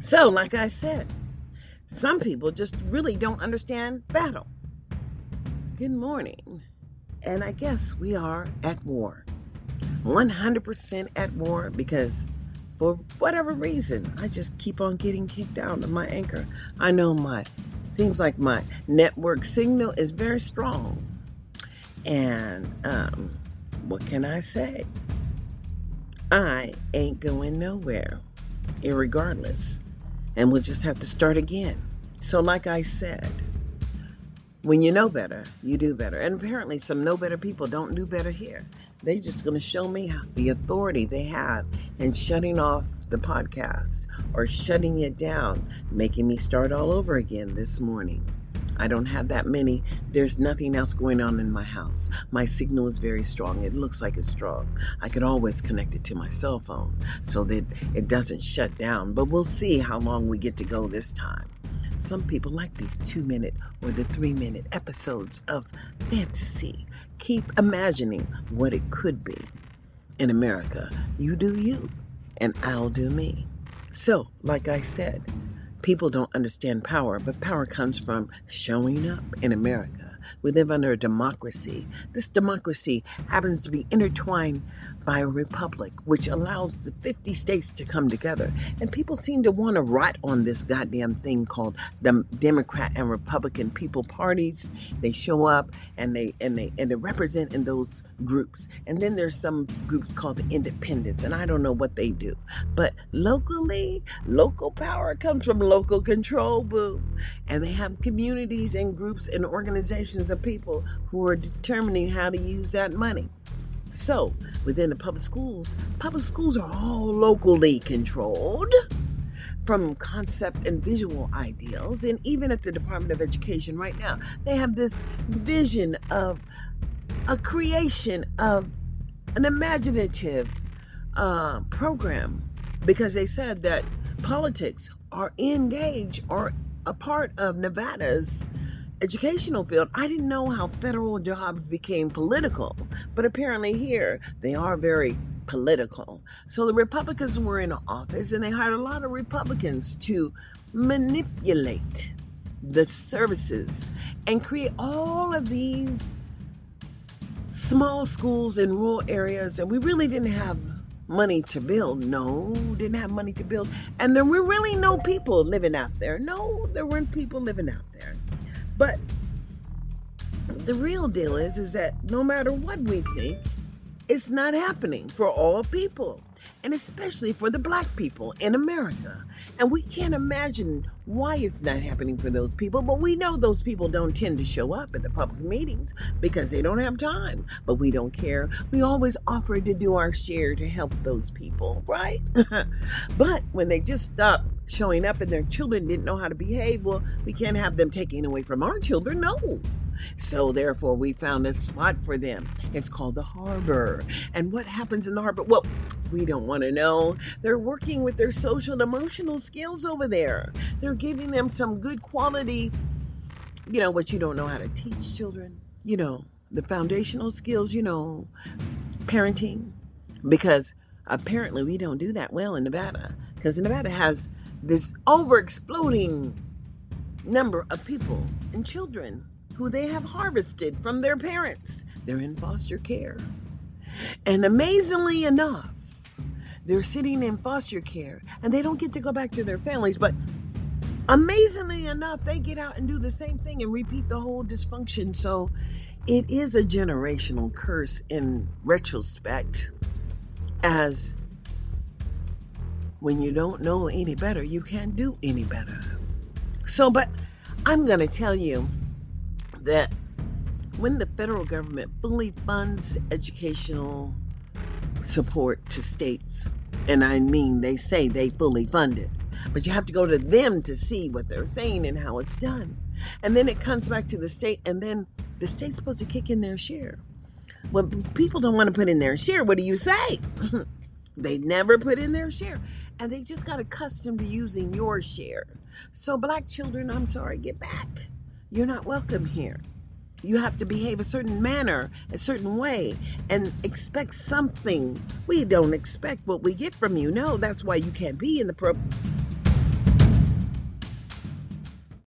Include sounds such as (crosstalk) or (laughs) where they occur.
So, like I said, some people just really don't understand battle. Good morning. And I guess we are at war. 100% at war because for whatever reason, I just keep on getting kicked out of my anchor. I know my seems like my network signal is very strong. And um, what can I say? I ain't going nowhere, irregardless. And we'll just have to start again. So, like I said, when you know better, you do better. And apparently, some know better people don't do better here. They're just going to show me the authority they have in shutting off the podcast or shutting it down, making me start all over again this morning. I don't have that many. There's nothing else going on in my house. My signal is very strong. It looks like it's strong. I could always connect it to my cell phone so that it doesn't shut down. But we'll see how long we get to go this time. Some people like these two minute or the three minute episodes of fantasy. Keep imagining what it could be. In America, you do you, and I'll do me. So, like I said, people don't understand power, but power comes from showing up in America. We live under a democracy. This democracy happens to be intertwined by a republic, which allows the 50 states to come together. And people seem to want to rot on this goddamn thing called the Democrat and Republican people parties. They show up and they and they and they represent in those groups. And then there's some groups called the independents, and I don't know what they do. But locally, local power comes from local control, boo. And they have communities and groups and organizations of people who are determining how to use that money. So, within the public schools, public schools are all locally controlled from concept and visual ideals. And even at the Department of Education right now, they have this vision of a creation of an imaginative uh, program because they said that politics are engaged or a part of Nevada's educational field, I didn't know how federal jobs became political, but apparently here they are very political. So the Republicans were in office and they hired a lot of Republicans to manipulate the services and create all of these small schools in rural areas and we really didn't have money to build. No, didn't have money to build. And there were really no people living out there. No, there weren't people living out there. But the real deal is is that no matter what we think, it's not happening for all people, and especially for the black people in America. And we can't imagine why it's not happening for those people, but we know those people don't tend to show up at the public meetings because they don't have time. But we don't care. We always offer to do our share to help those people, right? (laughs) but when they just stop showing up and their children didn't know how to behave, well, we can't have them taken away from our children. No. So therefore, we found a spot for them. It's called the harbor. And what happens in the harbor? Well, we don't want to know. They're working with their social and emotional skills over there. They're giving them some good quality, you know, what you don't know how to teach children, you know, the foundational skills, you know, parenting. Because apparently we don't do that well in Nevada. Because Nevada has this over exploding number of people and children who they have harvested from their parents. They're in foster care. And amazingly enough, they're sitting in foster care and they don't get to go back to their families, but amazingly enough, they get out and do the same thing and repeat the whole dysfunction. So it is a generational curse in retrospect, as when you don't know any better, you can't do any better. So, but I'm going to tell you that when the federal government fully funds educational support to states, and I mean they say they fully fund it, but you have to go to them to see what they're saying and how it's done. And then it comes back to the state, and then the state's supposed to kick in their share. When people don't want to put in their share, what do you say? (laughs) they never put in their share. And they just got accustomed to using your share. So, black children, I'm sorry, get back. You're not welcome here. You have to behave a certain manner, a certain way, and expect something. We don't expect what we get from you. No, that's why you can't be in the pro-